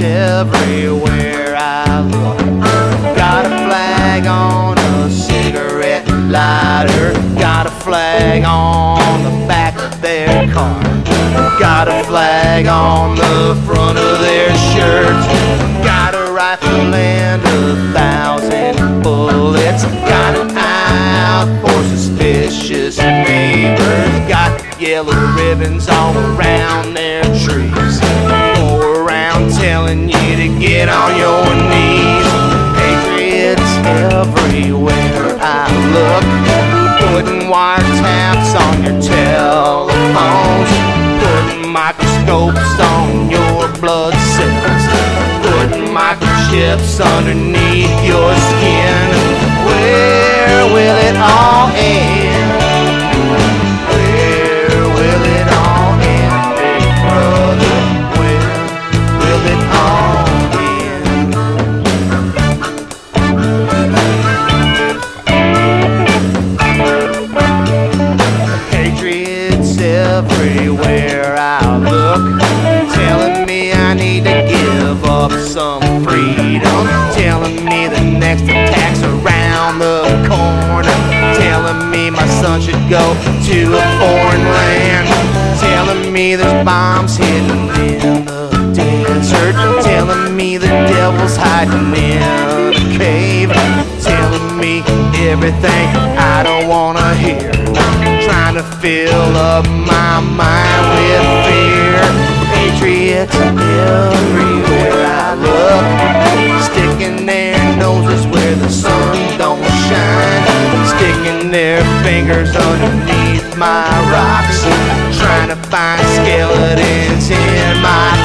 everywhere I look. Got a flag on a cigarette lighter, got a flag on the back of their car, got a flag on the front of their shirt, got a rifle and a thousand bullets, got an eye for suspicious neighbors, got yellow ribbons all around their trees. Telling you to get on your knees. Patriots everywhere I look. Putting wiretaps on your telephones. Putting microscopes on your blood cells. Putting microchips underneath your skin. Where will it all end? Everywhere I look, telling me I need to give up some freedom, telling me the next attack's around the corner, telling me my son should go to a foreign land, telling me there's bombs hidden in the desert, telling me the devil's hiding in a cave, telling me everything I don't wanna hear. Trying to fill up my mind with fear. Patriots everywhere I look, sticking their noses where the sun don't shine, sticking their fingers underneath my rocks, trying to find skeletons in my.